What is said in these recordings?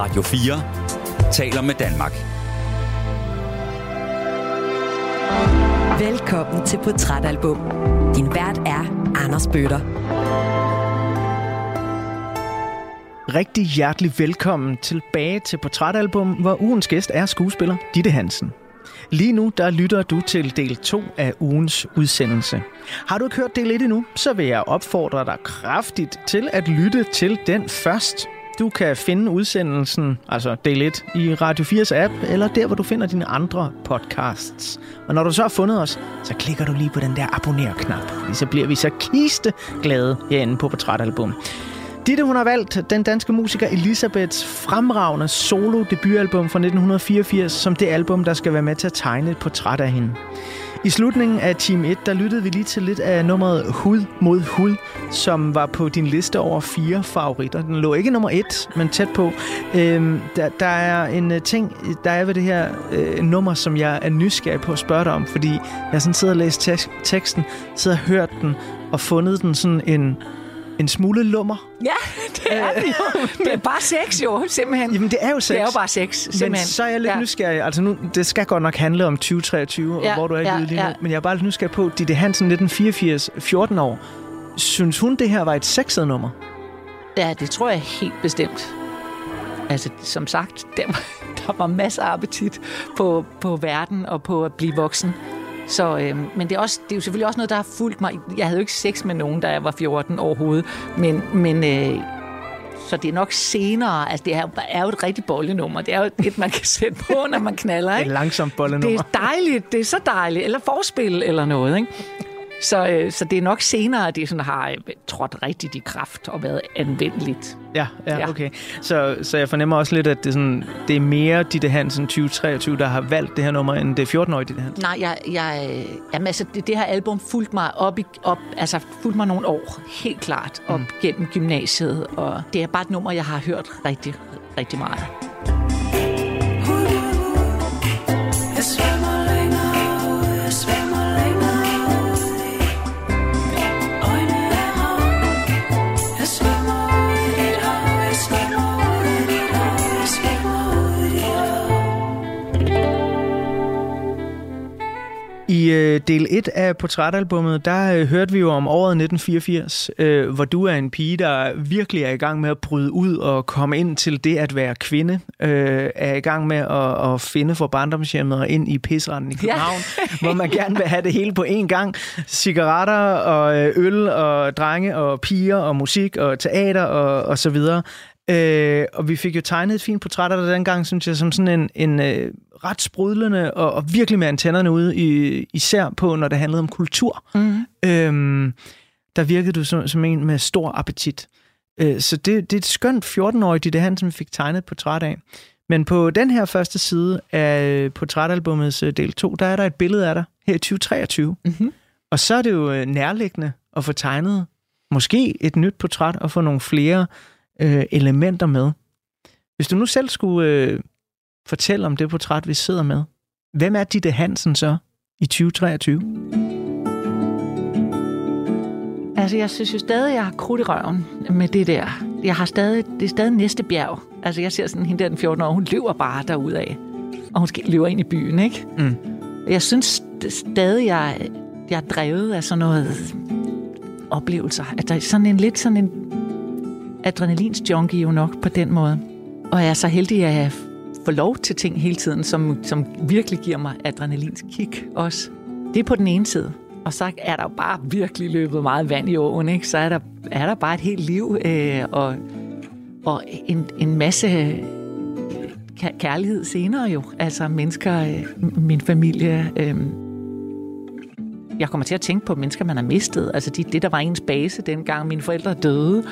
Radio 4 taler med Danmark. Velkommen til Portrætalbum. Din vært er Anders Bøtter. Rigtig hjertelig velkommen tilbage til Portrætalbum, hvor ugens gæst er skuespiller Ditte Hansen. Lige nu der lytter du til del 2 af ugens udsendelse. Har du ikke hørt del 1 endnu, så vil jeg opfordre dig kraftigt til at lytte til den først. Du kan finde udsendelsen, altså del 1, i Radio 4's app, eller der, hvor du finder dine andre podcasts. Og når du så har fundet os, så klikker du lige på den der abonner-knap, så bliver vi så kiste glade herinde på Portrætalbum. Ditte, hun har valgt den danske musiker Elisabeths fremragende solo-debutalbum fra 1984 som det album, der skal være med til at tegne et portræt af hende. I slutningen af Team 1, der lyttede vi lige til lidt af nummeret Hud mod Hud, som var på din liste over fire favoritter. Den lå ikke nummer 1, men tæt på. Øhm, der, der er en øh, ting, der er ved det her øh, nummer, som jeg er nysgerrig på at spørge dig om, fordi jeg sådan sidder og læser tek- teksten, sidder og hørt den og fundet den sådan en en smule lummer. Ja, det er det jo. Det er bare sex jo, simpelthen. Jamen, det er jo sex. Det er jo bare sex, simpelthen. Men så er jeg lidt ja. nysgerrig. Altså nu, det skal godt nok handle om 2023, ja, og hvor du er ja, lige nu. Ja. Men jeg er bare lidt nysgerrig på, Ditte Hansen 1984, 14 år. Synes hun, det her var et sexet nummer? Ja, det tror jeg helt bestemt. Altså, som sagt, der var, der var masser af appetit på, på verden og på at blive voksen. Så, øh, men det er, også, det er jo selvfølgelig også noget, der har fulgt mig. Jeg havde jo ikke sex med nogen, da jeg var 14 overhovedet. Men, men øh, så det er nok senere. Altså, det er, er jo et rigtig bollenummer. Det er jo et, man kan sætte på, når man knaller. Ikke? Et langsomt bollenummer. Det er dejligt. Det er så dejligt. Eller forspil eller noget, ikke? Så, øh, så det er nok senere, at det sådan har øh, trådt rigtigt i kraft og været anvendeligt. Ja, ja, okay. Så, så jeg fornemmer også lidt, at det, sådan, det er mere Ditte Hansen 2023, der har valgt det her nummer, end det 14-årige Ditte Hansen? Nej, jeg, jeg, jamen, altså, det, det her album fulgte mig op, i, op altså fulgte mig nogle år, helt klart, op mm. gennem gymnasiet. Og det er bare et nummer, jeg har hørt rigtig, rigtig meget. I øh, del 1 af portrætalbummet, der øh, hørte vi jo om året 1984, øh, hvor du er en pige, der virkelig er i gang med at bryde ud og komme ind til det at være kvinde. Øh, er i gang med at, at finde for barndomshjemmet og ind i pisranden i København, ja. hvor man gerne vil have det hele på én gang. Cigaretter og øh, øl og drenge og piger og musik og teater og, og så videre. Øh, og vi fik jo tegnet et fint portræt af dig dengang, synes jeg, som sådan en, en øh, ret sprudlende og, og virkelig med antennerne ude, i, især på, når det handlede om kultur. Mm. Øhm, der virkede du som, som en med stor appetit. Øh, så det, det er et skønt 14-årigt, det han, som fik tegnet et portræt af. Men på den her første side af portrætalbummets øh, del 2, der er der et billede af dig her i 2023. Mm-hmm. Og så er det jo øh, nærliggende at få tegnet måske et nyt portræt og få nogle flere øh, elementer med. Hvis du nu selv skulle øh, fortælle om det portræt, vi sidder med, hvem er Ditte Hansen så i 2023? Altså, jeg synes jo stadig, jeg har krudt i røven med det der. Jeg har stadig, det er stadig næste bjerg. Altså, jeg ser sådan, hende der den 14 år, hun løber bare af. Og hun løber ind i byen, ikke? Mm. Jeg synes stadig, jeg, jeg er drevet af sådan noget oplevelser. At der er sådan en lidt sådan en adrenalins junkie jo nok på den måde. Og jeg er så heldig, at jeg får lov til ting hele tiden, som, som virkelig giver mig adrenalins kick også. Det er på den ene side. Og så er der jo bare virkelig løbet meget vand i åen, ikke? Så er der, er der bare et helt liv øh, og, og en, en masse øh, kærlighed senere jo. Altså mennesker, øh, min familie. Øh, jeg kommer til at tænke på mennesker, man har mistet. Altså de, det, der var ens base dengang mine forældre døde.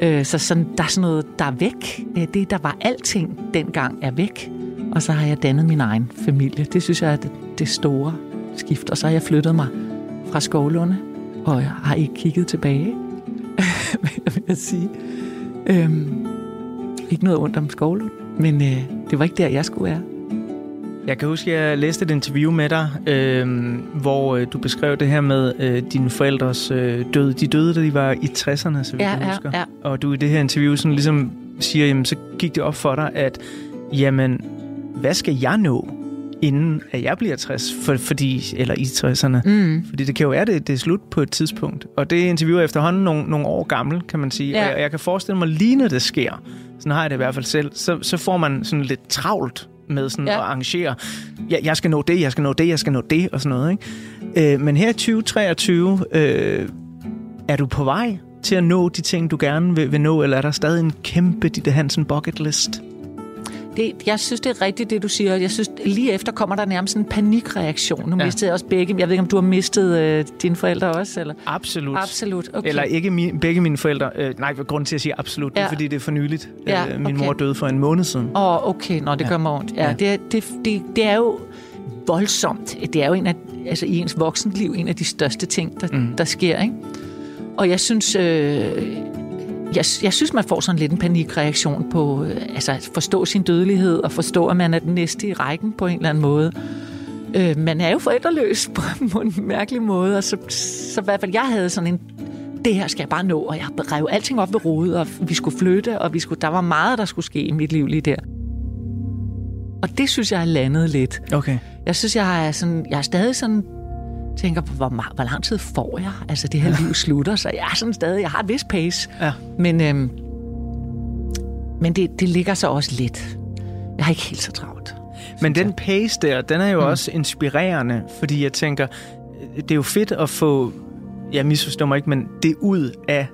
Øh, så sådan, der er sådan noget, der er væk. Øh, det, der var alting dengang, er væk. Og så har jeg dannet min egen familie. Det synes jeg er det, det store skift. Og så har jeg flyttet mig fra Skovlunde, og jeg har ikke kigget tilbage, vil jeg sige. Øhm, ikke noget ondt om Skovlund, men øh, det var ikke der, jeg skulle være. Jeg kan huske, at jeg læste et interview med dig, øh, hvor du beskrev det her med øh, dine forældres øh, død. De døde, da de var i 60'erne, så vidt ja, jeg husker. Ja, ja. Og du i det her interview sådan ligesom siger, jamen, så gik det op for dig, at jamen, hvad skal jeg nå, inden at jeg bliver 60, for, fordi, eller i 60'erne? Mm. Fordi det kan jo være, det, det er slut på et tidspunkt. Og det interview er efterhånden nogle, nogle år gammel, kan man sige. Ja. Og jeg, jeg kan forestille mig, lige når det sker, sådan har jeg det i hvert fald selv, så, så får man sådan lidt travlt med sådan Ja. at arrangere, jeg, jeg skal nå det, jeg skal nå det, jeg skal nå det, og sådan noget. Ikke? Øh, men her i 2023, øh, er du på vej til at nå de ting, du gerne vil, vil nå, eller er der stadig en kæmpe Ditte Hansen bucket list? Det, jeg synes, det er rigtigt, det du siger. Jeg synes, lige efter kommer der nærmest en panikreaktion. Nu Ja. ja. mistede jeg også begge. Jeg ved ikke, om du har mistet øh, dine forældre også? Eller? Absolut. Absolut. Okay. Eller ikke mi, begge mine forældre. Øh, nej, grund til at sige absolut, det er, Ja. fordi det er for nyligt. Ja, øh, min okay. mor døde for en måned siden. Åh, oh, okay. Nå, det Ja. gør mig ondt. Ja, Ja. ja. Det, er- det, det, det er jo voldsomt. Det er jo en af, altså, i ens voksenliv en af de største ting, der, mm. der sker. Ikke? Og jeg synes, øh, jeg, jeg synes, man får sådan lidt en panikreaktion på øh, altså, at forstå sin dødelighed og forstå, at man er den næste i rækken på en eller anden måde. Øh, man er jo forældreløs på, på en mærkelig måde, og så, så i hvert fald jeg havde sådan en det her skal jeg bare nå, og jeg rev alting op ved rodet, og vi skulle flytte, og vi skulle, der var meget, der skulle ske i mit liv lige der. Og det synes jeg er landet lidt. Okay. Jeg synes, jeg er, sådan, jeg er stadig sådan, tænker på, hvor, ma- hvor lang tid får jeg? Altså, det her liv slutter, så jeg er sådan stadig, jeg har et vis pace. Ja. Men, øhm, men det, det ligger så også lidt. Jeg har ikke helt så travlt. Men den pace der, den er jo mm. også inspirerende, fordi jeg tænker, det er jo fedt at få, jeg misforstår mig ikke, men det ud af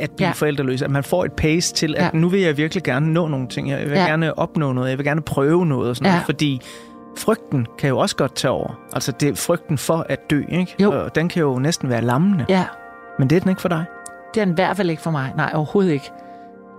at blive ja. Forældreløs, at man får et pace til, at ja. Nu vil jeg virkelig gerne nå nogle ting, jeg vil ja. Gerne opnå noget, jeg vil gerne prøve noget og sådan. Ja. noget, fordi frygten kan jo også godt tage over. Altså det er frygten for at dø, ikke? Jo. Og den kan jo næsten være lammende, ja. Men det er den ikke for dig. det er den i hvert fald ikke for mig. Nej, overhovedet ikke.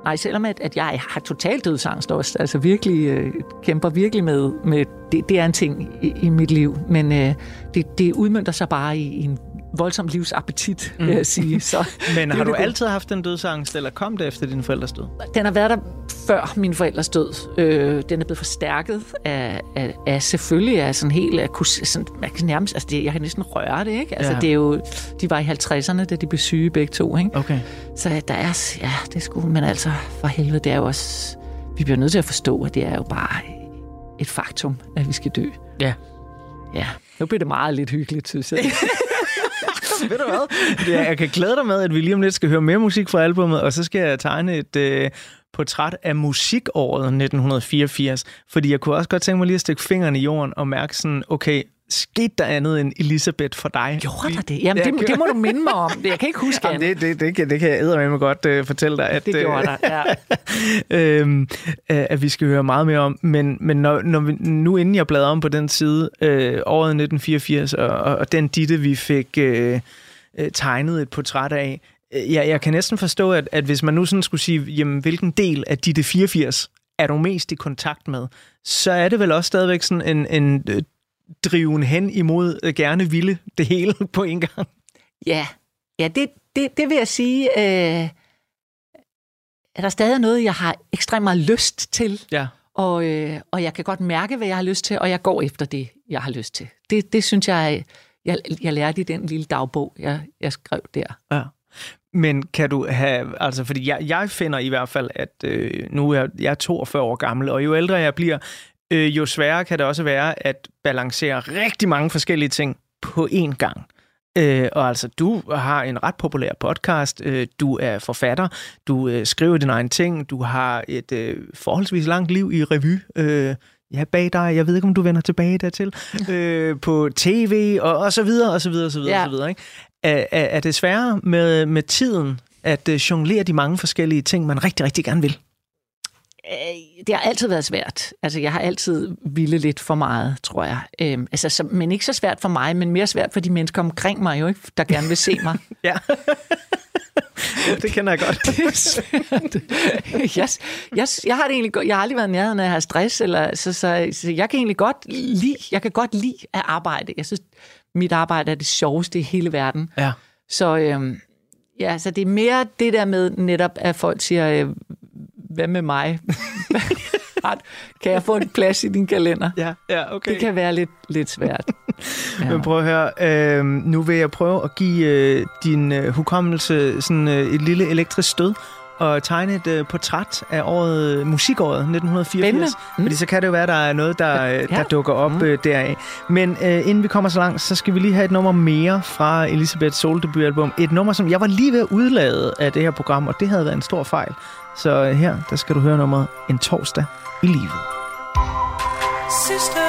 Nej, selvom at, at jeg har totalt dødsangst også. Altså virkelig, øh, kæmper virkelig med, med det, det er en ting i, i mit liv. Men øh, det, det udmyndter sig bare i, i en voldsom livsappetit, mm. vil jeg sige. Så Men har du det. altid haft den dødsangst, eller kom det efter din forældres død? Den har været der før min forældres død. Øh, den er blevet forstærket af, af, af selvfølgelig af sådan helt... Af, sådan, man kan nærmest, altså det, jeg kan næsten røre det, ikke? Altså Ja. det er jo... De var i 50'erne, da de blev syge begge to, ikke? Okay. Så der er... Ja, det skulle... Men altså, for helvede, det er jo også... Vi bliver nødt til at forstå, at det er jo bare et faktum, at vi skal dø. Ja. Ja, nu bliver det meget lidt hyggeligt, synes jeg. Ved du hvad? Ja, jeg kan glæde dig med, at vi lige om lidt skal høre mere musik fra albumet, og så skal jeg tegne et øh, portræt af musikåret 1984. Fordi jeg kunne også godt tænke mig lige at stikke fingrene i jorden og mærke sådan, okay, skete der andet end Elisabeth for dig? Gjorde der det? Jamen, det, det må du minde mig om. Jeg kan ikke huske Jamen, det, det, det, kan, det kan jeg eddermame godt øh, fortælle dig, at, Det gjorde øh, der, ja. øhm, øh, at vi skal høre meget mere om. Men, men når, når vi, nu inden jeg bladrer om på den side, øh, året 1984, og, og, og den ditte, vi fik øh, tegnet et portræt af, jeg, jeg kan næsten forstå, at, at hvis man nu sådan skulle sige, jamen, hvilken del af ditte 84 er du mest i kontakt med, så er det vel også stadigvæk sådan en, en driven hen imod øh, gerne ville det hele på en gang. Ja, ja det, det, det vil jeg sige, øh, er der stadig noget, jeg har ekstremt meget lyst til, Ja. og, øh, og jeg kan godt mærke, hvad jeg har lyst til, og jeg går efter det, jeg har lyst til. Det, det synes jeg, jeg, jeg lærte i den lille dagbog, jeg, jeg skrev der. Ja. Men kan du have, altså fordi jeg, jeg finder i hvert fald, at øh, nu er jeg, jeg er 42 år gammel, og jo ældre jeg bliver, øh, jo sværere kan det også være at balancere rigtig mange forskellige ting på én gang. Øh, og altså, du har en ret populær podcast, øh, du er forfatter, du øh, skriver dine egne ting, du har et øh, forholdsvis langt liv i revy. Øh, ja, bag dig, jeg ved ikke, om du vender tilbage dertil, øh, på tv, og, og så videre, og så videre, og så videre, Ja. og så videre ikke? Er, er, er det sværere med, med tiden at øh, jonglere de mange forskellige ting, man rigtig, rigtig gerne vil? Øh, Det har altid været svært. Altså, jeg har altid ville lidt for meget, tror jeg. Øhm, altså, så, men ikke så svært for mig, men mere svært for de mennesker omkring mig, jo ikke, der gerne vil se mig. Ja. det kender jeg godt. det er svært. jeg, jeg, jeg har det egentlig godt. Jeg har aldrig været nærheden af at have stress, eller, så, så, så jeg kan egentlig godt lide, jeg kan godt lide at arbejde. Jeg synes, mit arbejde er det sjoveste i hele verden. Ja. Så, øhm, ja, så det er mere det der med netop, at folk siger, øh, hvad med mig? kan jeg få en plads i din kalender? Ja, ja okay. Det kan være lidt, lidt svært. Ja. Men prøv at høre, øh, nu vil jeg prøve at give øh, din øh, hukommelse sådan øh, et lille elektrisk stød. at tegne et uh, portræt af året, musikåret 1984. Spændende. Mm. Fordi så kan det jo være, der er noget, der, ja. der dukker op mm. uh, deraf. Men uh, inden vi kommer så langt, så skal vi lige have et nummer mere fra Elisabeths solo-debutalbum. Et nummer, som jeg var lige ved at udlade af det her program, og det havde været en stor fejl. Så øh, her, der skal du høre nummeret En torsdag i livet. Sidste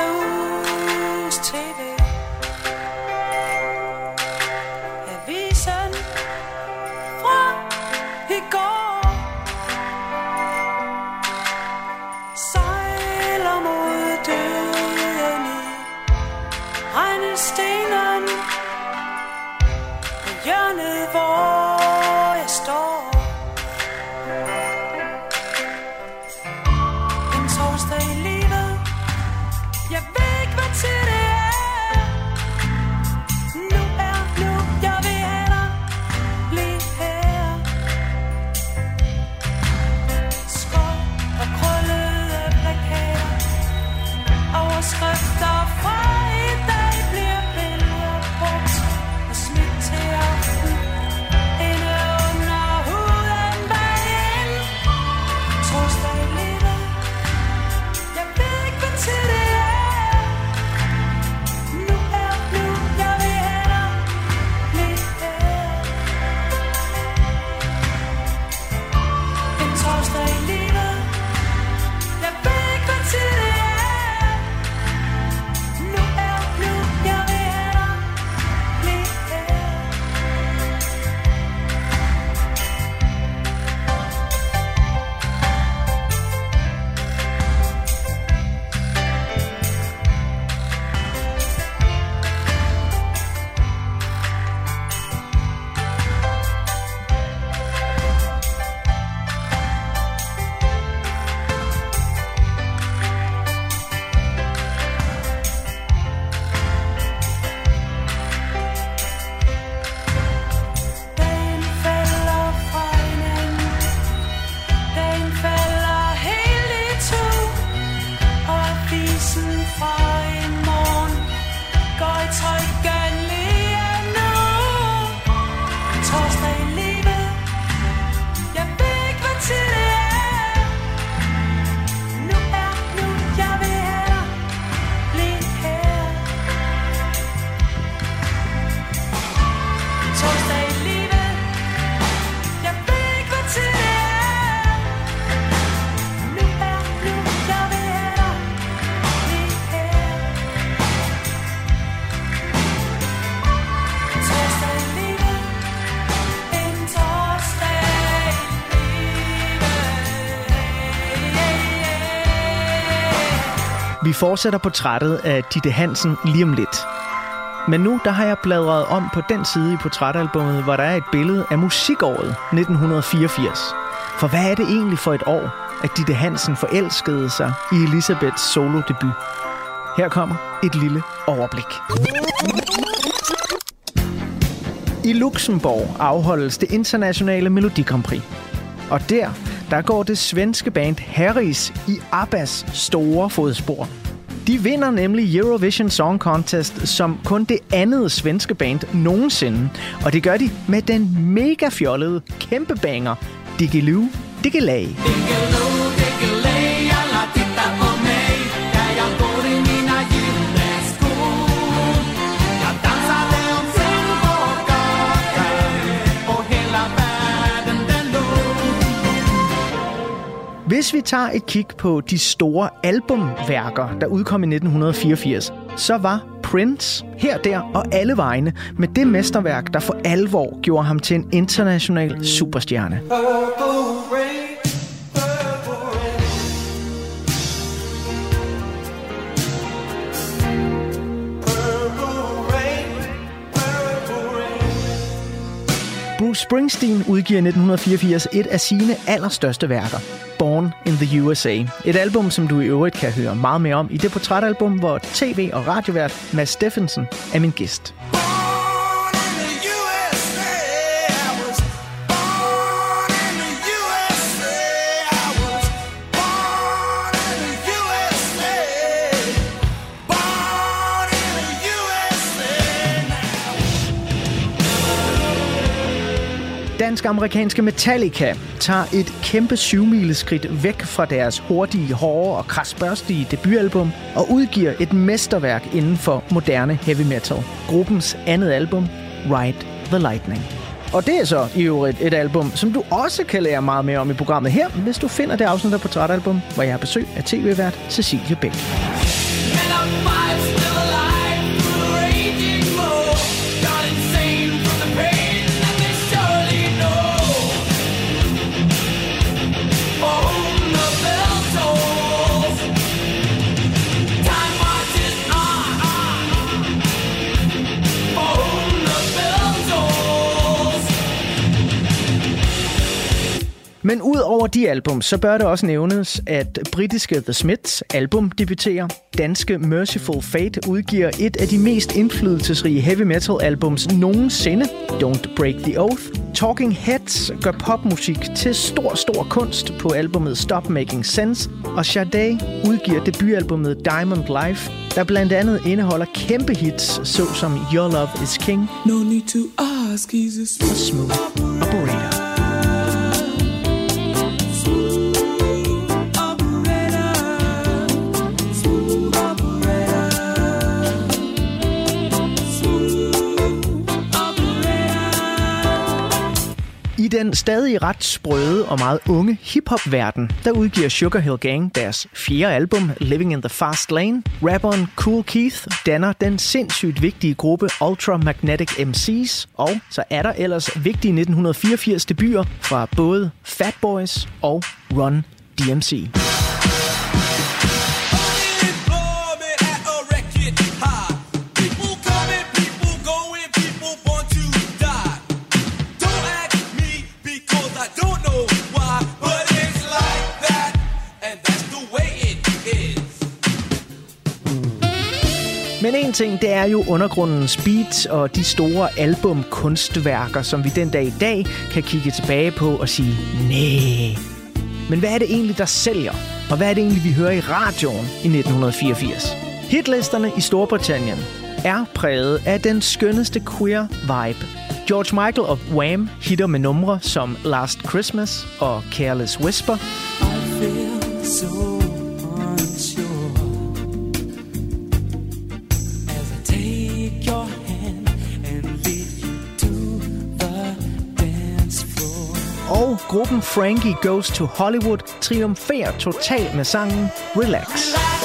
fortsætter portrættet af Ditte Hansen lige om lidt. Men nu der har jeg bladret om på den side i portrætalbummet, hvor der er et billede af musikåret 1984. For hvad er det egentlig for et år, at Ditte Hansen forelskede sig i Elisabeths solo-debut? Her kommer et lille overblik. I Luxembourg afholdes det internationale Melodi Grand Prix. Og der, der går det svenske band Harris i Abbas store fodspor. De vinder nemlig Eurovision Song Contest som kun det andet svenske band nogensinde. Og det gør de med den mega fjollede kæmpe banger Diggiloo Diggilag. Hvis vi tager et kig på de store albumværker, der udkom i 1984, så var Prince her, der og alle vegne med det mesterværk, der for alvor gjorde ham til en international superstjerne. Bruce Springsteen udgiver i 1984 et af sine allerstørste værker, Born in the USA. Et album, som du i øvrigt kan høre meget mere om i det portrætalbum, hvor tv- og radiovært Mads Steffensen er min gæst. Dansk-amerikanske Metallica tager et kæmpe syvmileskridt væk fra deres hurtige, hårde og krasbørstige debutalbum og udgiver et mesterværk inden for moderne heavy metal. Gruppens andet album, Ride the Lightning. Og det er så i øvrigt et album, som du også kan lære meget mere om i programmet her, hvis du finder det afsnit af Portrætalbum, hvor jeg har besøg af tv-vært Cecilie Bæk. And Men ud over de album, så bør det også nævnes, at britiske The Smiths album debuterer. Danske Merciful Fate udgiver et af de mest indflydelsesrige heavy metal albums nogensinde, Don't Break the Oath. Talking Heads gør popmusik til stor, stor kunst på albumet Stop Making Sense, og Sade udgiver debutalbummet Diamond Life, der blandt andet indeholder kæmpe hits, såsom Your Love is King No need to ask, he's a smooth operator. I den stadig ret sprøde og meget unge hiphop-verden, der udgiver Sugar Hill Gang deres fjerde album, Living in the Fast Lane. Rapperen Cool Keith danner den sindssygt vigtige gruppe Ultra Magnetic MCs, og så er der ellers vigtige 1984 debuter fra både Fat Boys og Run DMC. Men en ting, det er jo undergrundens beats og de store albumkunstværker, som vi den dag i dag kan kigge tilbage på og sige, nej. Men hvad er det egentlig, der sælger? Og hvad er det egentlig, vi hører i radioen i 1984? Hitlisterne i Storbritannien er præget af den skønneste queer vibe. George Michael og Wham hitter med numre som Last Christmas og Careless Whisper. I feel so gruppen Frankie Goes to Hollywood triumferer totalt med sangen Relax. Relax,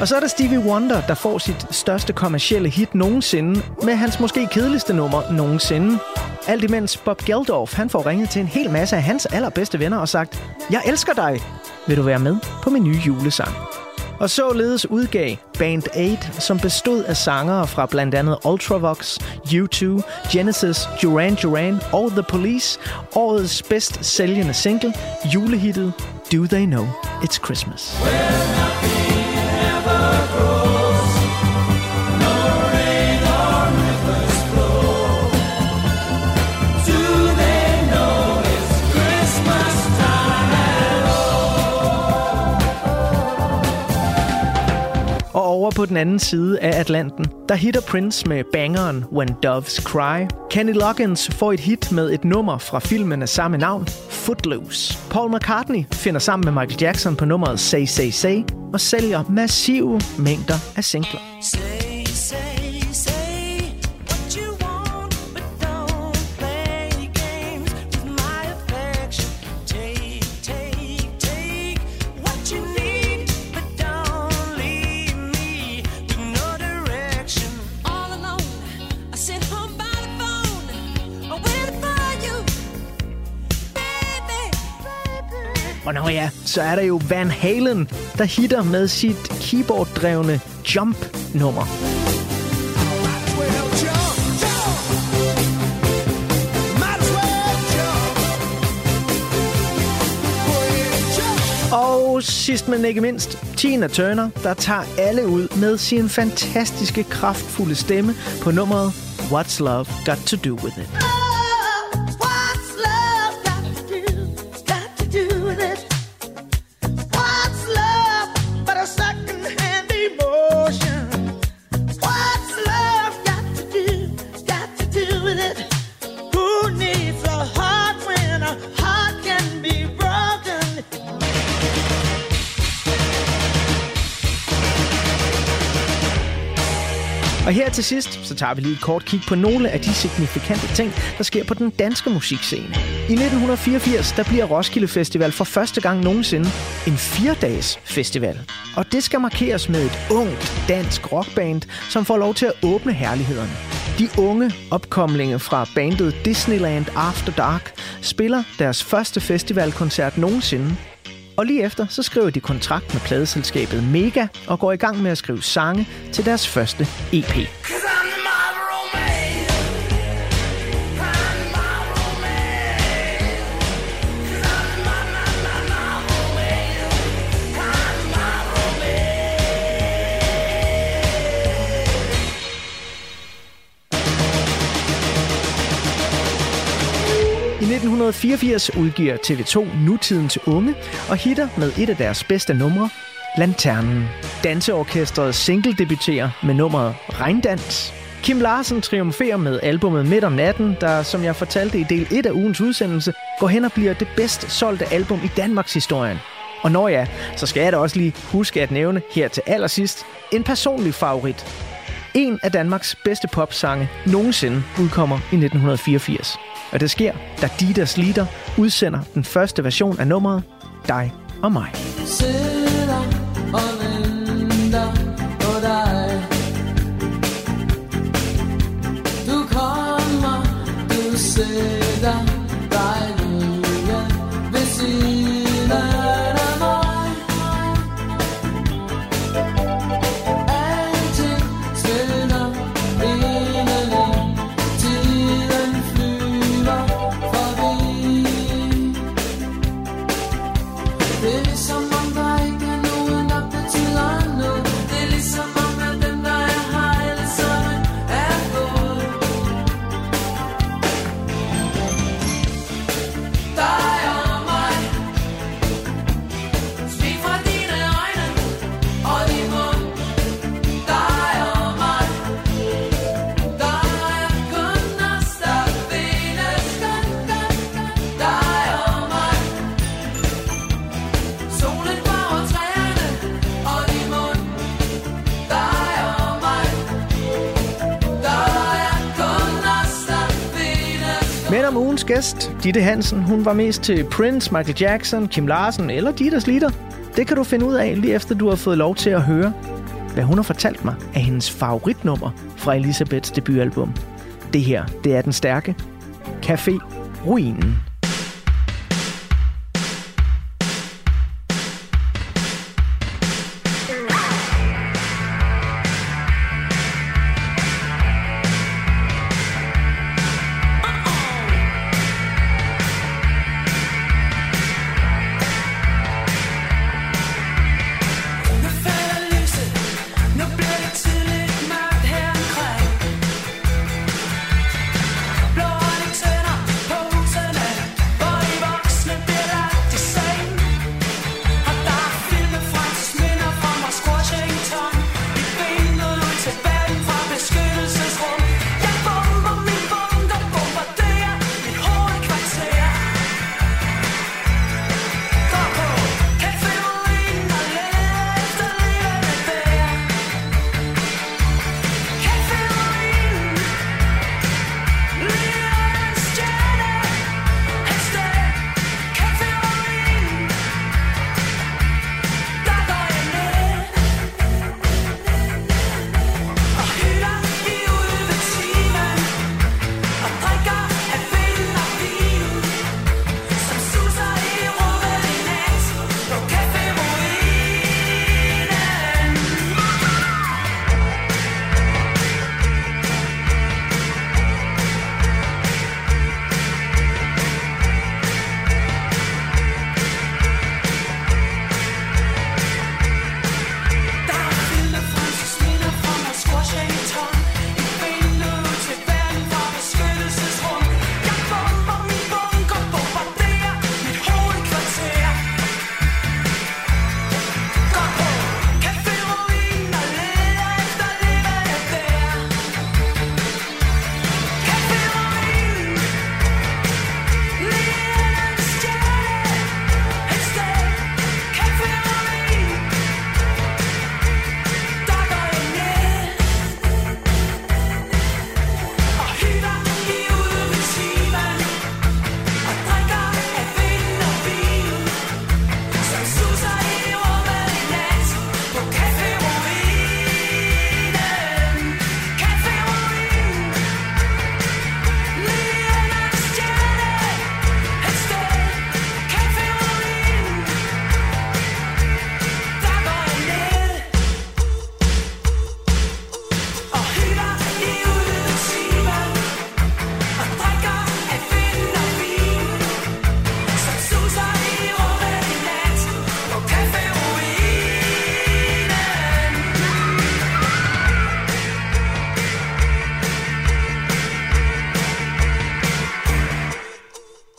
Og så er der Stevie Wonder, der får sit største kommercielle hit nogensinde, med hans måske kedeligste nummer nogensinde. Alt imens Bob Geldof, han får ringet til en hel masse af hans allerbedste venner og sagt, Jeg elsker dig! Vil du være med på min nye julesang? Og således udgav Band 8, som bestod af sangere fra blandt andet Ultravox, U2, Genesis, Duran Duran og The Police, årets bedst sælgende single, julehittet Do They Know It's Christmas. Og over på den anden side af Atlanten, der hitter Prince med bangeren When Doves Cry. Kenny Loggins får et hit med et nummer fra filmen af samme navn, Footloose. Paul McCartney finder sammen med Michael Jackson på nummeret Say Say Say og sælger massive mængder af singler. Og ja, så er der jo Van Halen, der hitter med sit keyboarddrevne Jump-nummer. Jump. Og sidst men ikke mindst, Tina Turner, der tager alle ud med sin fantastiske, kraftfulde stemme på nummeret What's Love Got To Do With It. Sidst, så tager vi lige et kort kig på nogle af de signifikante ting, der sker på den danske musikscene. I 1984, der bliver Roskilde Festival for første gang nogensinde en fire-dages festival. Og det skal markeres med et ungt dansk rockband, som får lov til at åbne herlighederne. De unge opkomlinge fra bandet Disneyland After Dark spiller deres første festivalkoncert nogensinde. Og lige efter, så skriver de kontrakt med pladeselskabet Mega og går i gang med at skrive sange til deres første EP. 1984 udgiver TV2 Nutidens Unge og hitter med et af deres bedste numre, Lanternen. Danseorkestret single debuterer med nummeret Regndans. Kim Larsen triumferer med albumet Midt om natten, der, som jeg fortalte i del 1 af ugens udsendelse, går hen og bliver det bedst solgte album i Danmarks historien. Og når ja, så skal jeg da også lige huske at nævne her til allersidst en personlig favorit. En af Danmarks bedste popsange nogensinde udkommer i 1984. Og det sker, da Didas Leader udsender den første version af nummeret Dig og mig. sidder og venter på dig. Du kommer, du ser gæst, Ditte Hansen, hun var mest til Prince, Michael Jackson, Kim Larsen eller Ditas Litter. Det kan du finde ud af lige efter du har fået lov til at høre, hvad hun har fortalt mig af hendes favoritnummer fra Elisabeths debutalbum. Det her, det er den stærke Café Ruinen.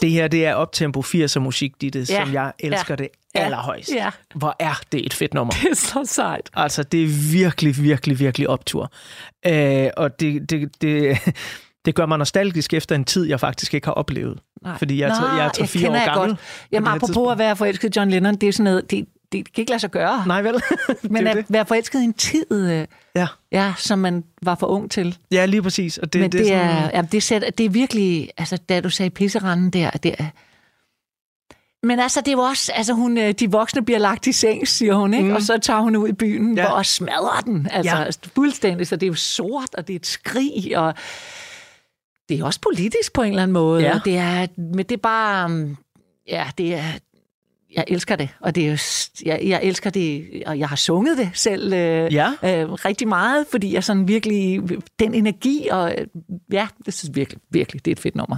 Det her, det er optempo 80'er musik, Ditte, Ja. som jeg elsker Ja. det allerhøjst. Ja. Hvor er det et fedt nummer. Det er så sejt. Altså, det er virkelig, virkelig, virkelig optur. Øh, og det, det, det, det gør mig nostalgisk efter en tid, jeg faktisk ikke har oplevet. Nej. Fordi jeg er, Nå, jeg er 3-4 kender år gammel. Godt. Jamen, apropos at være forelsket John Lennon, det er sådan noget, det, det kan ikke lade sig gøre. Nej vel? Men at det. være forelsket i en tid, øh, Ja. ja, som man var for ung til. ja, lige præcis. Og det, Men det, det, sådan- er, jamen, det, sæt, det er virkelig, altså da du sagde pisseranden der, det er, men altså, det er jo også, altså hun, øh, de voksne bliver lagt i seng, siger hun, ikke? Mm. Og så tager hun ud i byen Ja. og smadrer den. Altså, Ja. ja. fuldstændig, så det er jo sort, og det er et skrig, og det er også politisk på en eller anden måde. Ja. og Det er, men det er bare, um, ja, det er, jeg elsker det, og det er jo, jeg, jeg elsker det, og jeg har sunget det selv øh, Ja. øh, rigtig meget, fordi jeg sådan virkelig, den energi, og øh, ja, det synes virkelig, virkelig, det er et fedt nummer.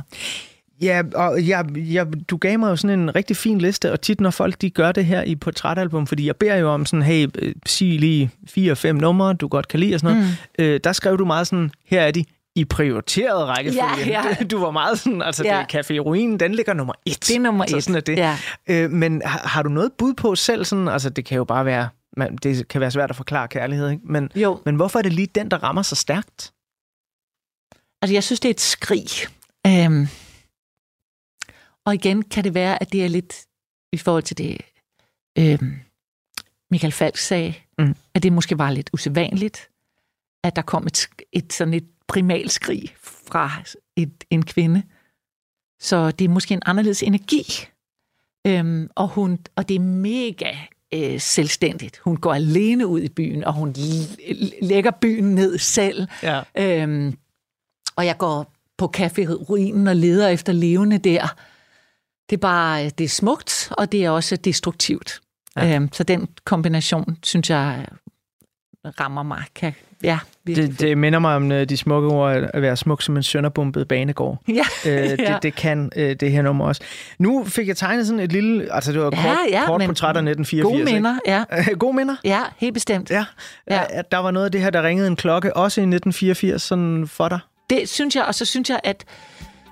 Ja, og jeg, jeg, du gav mig jo sådan en rigtig fin liste, og tit når folk de gør det her i portrætalbum, fordi jeg beder jo om sådan, hey, øh, sig lige fire-fem numre, du godt kan lide og sådan noget, mm. øh, der skrev du meget sådan, her er de i prioriteret rækkefølge. Ja, ja. Du var meget sådan, altså Ja. det, Café Ruin, den ligger nummer et. Det er nummer så et, Sådan er det. ja. Øh, men har, har du noget bud på selv sådan, altså det kan jo bare være, man, det kan være svært at forklare kærlighed, ikke? Men, Jo. men hvorfor er det lige den, der rammer så stærkt? Altså, jeg synes, det er et skrig. Øhm, og igen kan det være, at det er lidt i forhold til det, øhm, Michael Falk sagde, mm. at det måske var lidt usædvanligt, at der kom et, et sådan et primalskrig fra et, en kvinde. Så det er måske en anderledes energi. Øhm, og, hun, og det er mega øh, selvstændigt. Hun går alene ud i byen, og hun lægger byen ned selv. Ja. Øhm, og jeg går på Café Ruinen og leder efter levende der. Det er bare, det er smukt, og det er også destruktivt. Ja. Øhm, så den kombination, synes jeg, rammer mig. Kan, ja, Det, det minder mig om øh, de smukke ord, at være smuk som en sønderbumpet banegård. Ja, Øh, ja. det, det kan øh, det her nummer også. Nu fik jeg tegnet sådan et lille, altså det var Ja, kort, ja, kort portræt af 1984. Gode minder, ja. Gode minder? Ja, helt bestemt. Ja. ja. Der var noget af det her, der ringede en klokke, også i 1984, sådan for dig. Det synes jeg, og så synes jeg, at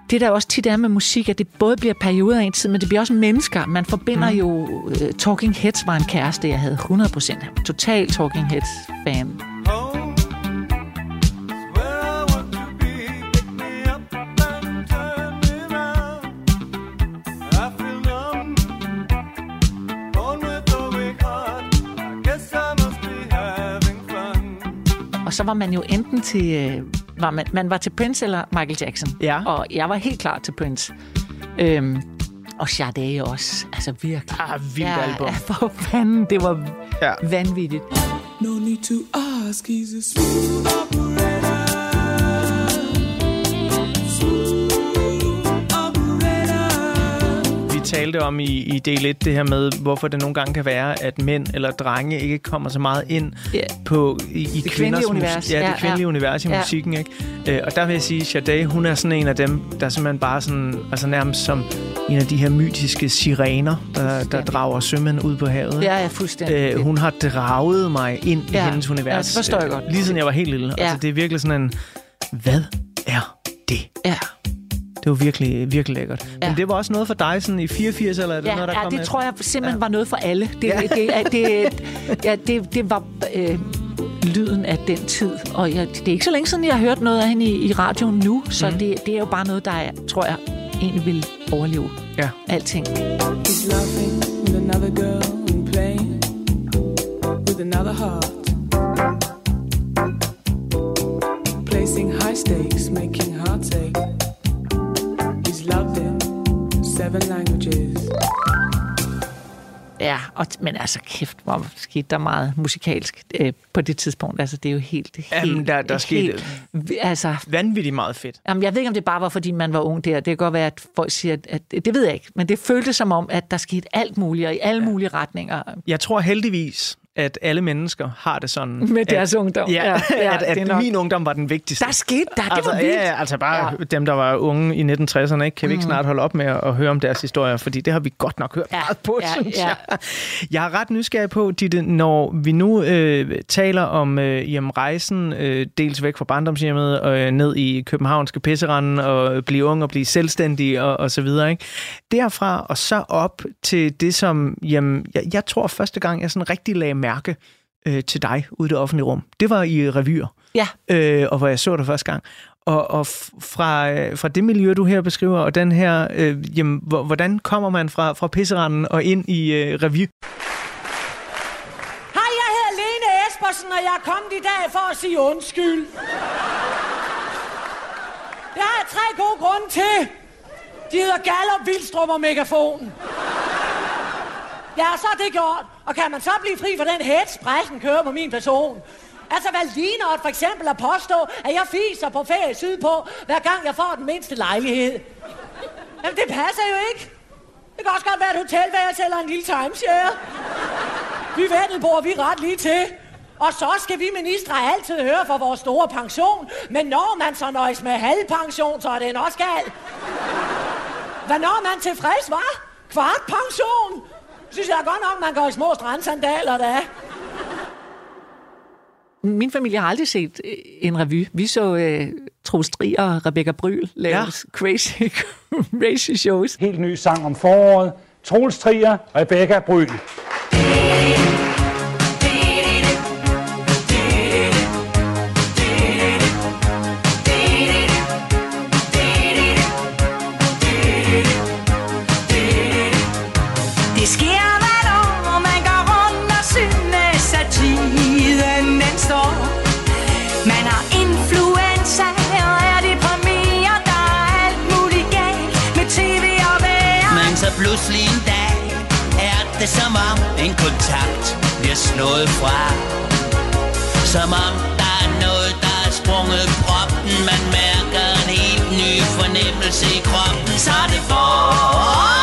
det der også tit er med musik, at det både bliver perioder af en tid, men det bliver også mennesker. Man forbinder mm. jo... Uh, Talking Heads var en kæreste, jeg havde 100%. Han var total Talking Heads-fan. Og så var man jo enten til... Var man, man var til Prince eller Michael Jackson. Ja. Og jeg var helt klar til Prince. Øhm, og Sade også. Altså virkelig. Ah, vildt album. Ja, for fanden. Det var Ja. vanvittigt. No need to ask, he's a smooth talte om i, i del 1 det her med, hvorfor det nogle gange kan være, at mænd eller drenge ikke kommer så meget ind Ja. på i, i kvinders kvindelige univers. Ja, det Ja, kvindelige ja. univers i Ja. musikken. Ikke? Øh, og der vil jeg sige, Sade, hun er sådan en af dem, der simpelthen bare sådan, altså nærmest som en af de her mytiske sirener, der, der drager sømænd ud på havet. Ja, ja, fuldstændig. Øh, hun har draget mig ind i Ja. hendes univers. Ja, det forstår jeg godt. Lige siden jeg var helt lille. Ja. Altså, det er virkelig sådan en, hvad er det? Ja. Det var virkelig, virkelig lækkert. Ja. Men det var også noget for dig sådan i 84, eller er det Ja, noget, der ja kom det efter? tror jeg simpelthen Ja. var noget for alle. Det, Ja. det, det, det, ja, det, det var øh, lyden af den tid. Og jeg, det er ikke så længe siden, jeg har hørt noget af hende i, i radioen nu, så mm. det, det er jo bare noget, der er, tror jeg egentlig vil overleve Ja. alting. He's laughing with another girl and playing with another heart. Placing high stakes, making hearts ache. He's loved in seven languages. Ja, og, men altså kæft, hvor skete der meget musikalsk øh, på det tidspunkt. Altså det er jo helt... helt Jamen, der- der skete- helt, Altså, Vanvittigt meget fedt. Jamen, jeg ved ikke, om det bare var, fordi man var ung der. Det kan godt være, at folk siger, at, at det ved jeg ikke. Men det føltes som om, at der skete alt muligt, og i alle ja. mulige retninger. Jeg tror heldigvis, at alle mennesker har det sådan. Med at, deres ungdom. Ja, Ja, ja, at, det at nok- min ungdom var den vigtigste. Der skete der, det altså, var vildt. Ja, altså bare Ja. dem, der var unge i 1960'erne, ikke? kan vi ikke snart holde op med at, at høre om deres historier, fordi det har vi godt nok hørt Ja, ja. meget på, ja, synes ja. jeg. Jeg er ret nysgerrig på, Ditte, når vi nu øh, taler om øh, jamen, rejsen, øh, dels væk fra barndomshjemmet og øh, ned i københavnske pisseranden og blive ung og blive selvstændig og, og så videre. Ikke? Derfra og så op til det, som jamen, jeg, jeg tror første gang, jeg sådan rigtig lagde mærke øh, til dig ude i det offentlige rum, det var i revyer Ja. øh, og hvor jeg så dig første gang. Og, og fra, øh, fra det miljø, du her beskriver, og den her, øh, jamen, hvor- hvordan kommer man fra, fra pisseranden og ind i øh, revy? Hej, jeg hedder Lene Espersen, og jeg er kommet i dag for at sige undskyld. Det har jeg tre gode grunde til. De hedder Gallup, Vildstrup og Megafon. Ja, så er det gjort. Og kan man så blive fri for den hets, pressen kører på min person? Altså, hvad ligner at for eksempel at påstå, at jeg fiser på ferie sydpå, hver gang jeg får den mindste lejlighed? Jamen, det passer jo ikke. Det kan også godt være et hotelværelse eller en lille timeshare. Vi vendelbor, vi ret lige til. Og så skal vi ministre altid høre for vores store pension. Men når man så nøjes med halvpension, så er det også galt. Hvad når man tilfreds, var? Kvart pension? Synes jeg godt nok, man går i små strandsandaler da. Min familie har aldrig set øh, en revy. Vi så uh, Troels Trier og Rebecca Bryl lave ja. Ja. crazy, crazy shows. Helt ny sang om foråret. Troels Trier, Rebecca Bryl. Pludselig en dag er det som om en kontakt bliver slået fra. Som om der er noget, der er sprunget proppen. Man mærker en helt ny fornemmelse i kroppen. Så er det forår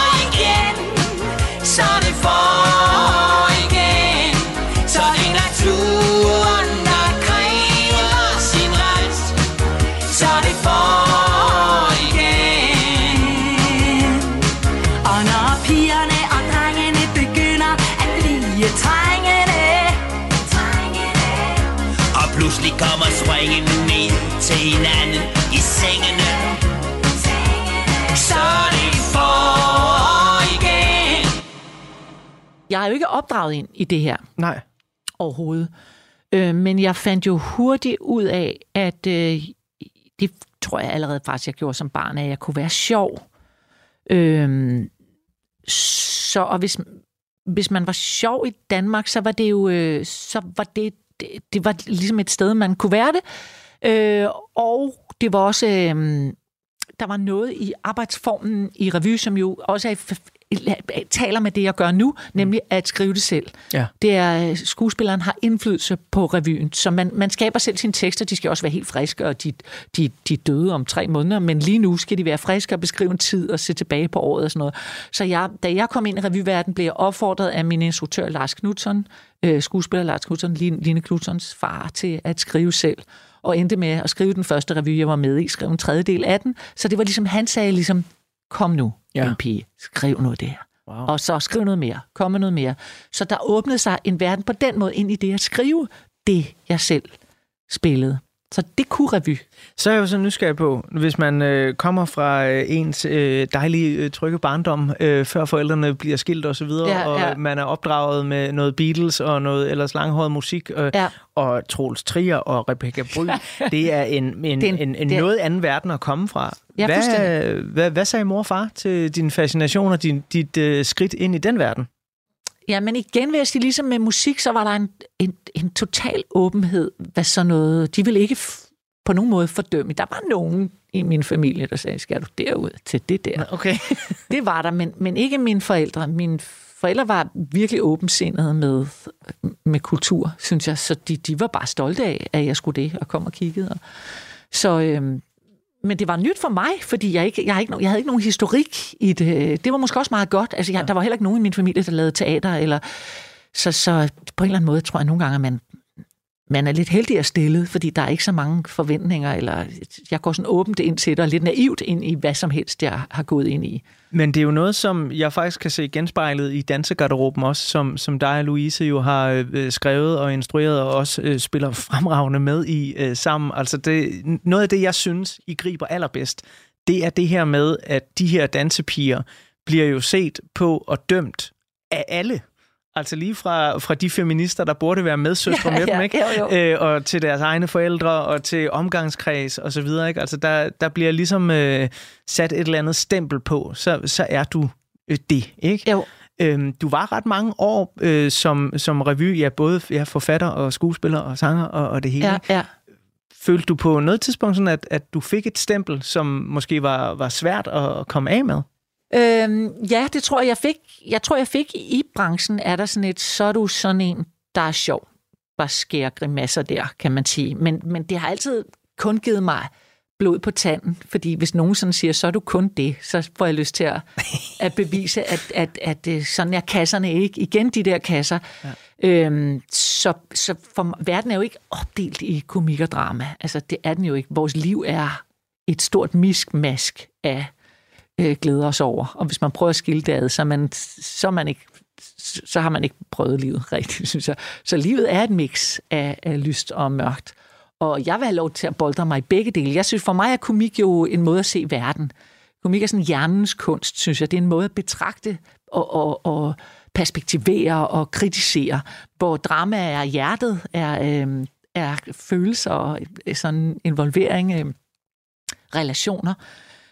jo ikke opdraget ind i det her Nej. overhovedet. Øh, men jeg fandt jo hurtigt ud af, at øh, det tror jeg allerede faktisk, jeg gjorde som barn, at jeg kunne være sjov. Øh, så og hvis, hvis man var sjov i Danmark, så var det jo øh, så var det, det, det var ligesom et sted, man kunne være det. Øh, og det var også, øh, der var noget i arbejdsformen i revy, som jo også er taler med det, jeg gør nu, nemlig at skrive det selv. Ja. Det er, øh, skuespilleren har indflydelse på revyen, så man, man skaber selv sine tekster, de skal også være helt friske, og de, de, de døde om tre måneder, men lige nu skal de være friske og beskrive en tid og se tilbage på året og sådan noget. Så jeg, da jeg kom ind i revyverdenen, blev jeg opfordret af min instruktør Lars Knudsen, øh, skuespiller Lars Knudsen, Line, Line Knudsons far, til at skrive selv og endte med at skrive den første revy, jeg var med i, skrev en tredjedel af den. Så det var ligesom, han sagde ligesom, kom nu, ja. En pige, skriv noget der. Wow. Og så skriv noget mere, kom med noget mere. Så der åbnede sig en verden på den måde ind i det at skrive det, jeg selv spillede. Så det kunne revy. Så er jeg jo så nysgerrig på, hvis man øh, kommer fra øh, ens øh, dejlige, øh, trygge barndom, øh, før forældrene bliver skilt og så videre, Ja, og ja. man er opdraget med noget Beatles og noget ellers langhåret musik, øh, Ja. og Troels Trier og Rebecca Bry, det er en, en, Det er en- en, en det er- noget anden verden at komme fra. Ja, hvad, hvad, hvad sagde mor og far til din fascination og din, dit øh, skridt ind i den verden? Ja, men igen vil jeg sige, ligesom med musik, så var der en, en, en total åbenhed, hvad sådan noget, de ville ikke på nogen måde fordømme. Der var nogen i min familie, der sagde, skal du derud til det der? Okay. Det var der, men, men ikke mine forældre. Mine forældre var virkelig åbensindede med, med kultur, synes jeg, så de, de var bare stolte af, at jeg skulle det, og kom og kiggede. Og, så, øhm, men det var nyt for mig, fordi jeg, ikke, jeg, har ikke, jeg havde ikke nogen historik i det. Det var måske også meget godt. Altså, jeg, der var heller ikke nogen i min familie, der lavede teater, eller Så, så på en eller anden måde tror jeg nogle gange, at man, man er lidt heldigere stillet, fordi der er ikke så mange forventninger, eller jeg går sådan åbent ind til det, og lidt naivt ind i hvad som helst, jeg har gået ind i. Men det er jo noget, som jeg faktisk kan se genspejlet i dansegarderoben også, som, som dig og Louise jo har øh, skrevet og instrueret og også øh, spiller fremragende med i øh, sammen. Altså det, noget af det, jeg synes, I griber allerbedst, det er det her med, at de her dansepiger bliver jo set på og dømt af alle. Altså lige fra, fra de feminister, der burde være medsøstre Ja, med dem, ja, ikke? jo, jo. Øh, og til deres egne forældre, og til omgangskreds og så videre. Ikke? Altså der, der bliver ligesom øh, sat et eller andet stempel på, så, så er du øh, det, ikke? Jo. Øhm, du var ret mange år øh, som, som revy, ja, både ja, forfatter og skuespiller og sanger og, og det hele. Ja, ja. Følte du på noget tidspunkt sådan, at, at du fik et stempel, som måske var, var svært at komme af med? Øhm, ja, det tror jeg, jeg fik. Jeg tror, jeg fik i branchen, er der sådan et, så er du sådan en, der er sjov. Bare skærer grimasser der, kan man sige. Men, men det har altid kun givet mig blod på tanden, fordi hvis nogen sådan siger, så er du kun det, så får jeg lyst til at, at bevise, at, at, at, at sådan er kasserne ikke. Igen de der kasser. Ja. Øhm, så, så for verden er jo ikke opdelt i komik og drama. Altså, det er den jo ikke. Vores liv er et stort miskmask af øh, glæder os over. Og hvis man prøver at skille det ad, så, man, så, man ikke, så har man ikke prøvet livet rigtigt, synes jeg. Så livet er et mix af, af lyst og mørkt. Og jeg vil have lov til at boldre mig i begge dele. Jeg synes, for mig er komik jo en måde at se verden. Komik er sådan hjernens kunst, synes jeg. Det er en måde at betragte og, og, og perspektivere og kritisere, hvor drama er hjertet, er, øh, er følelser og sådan involvering, øh, relationer.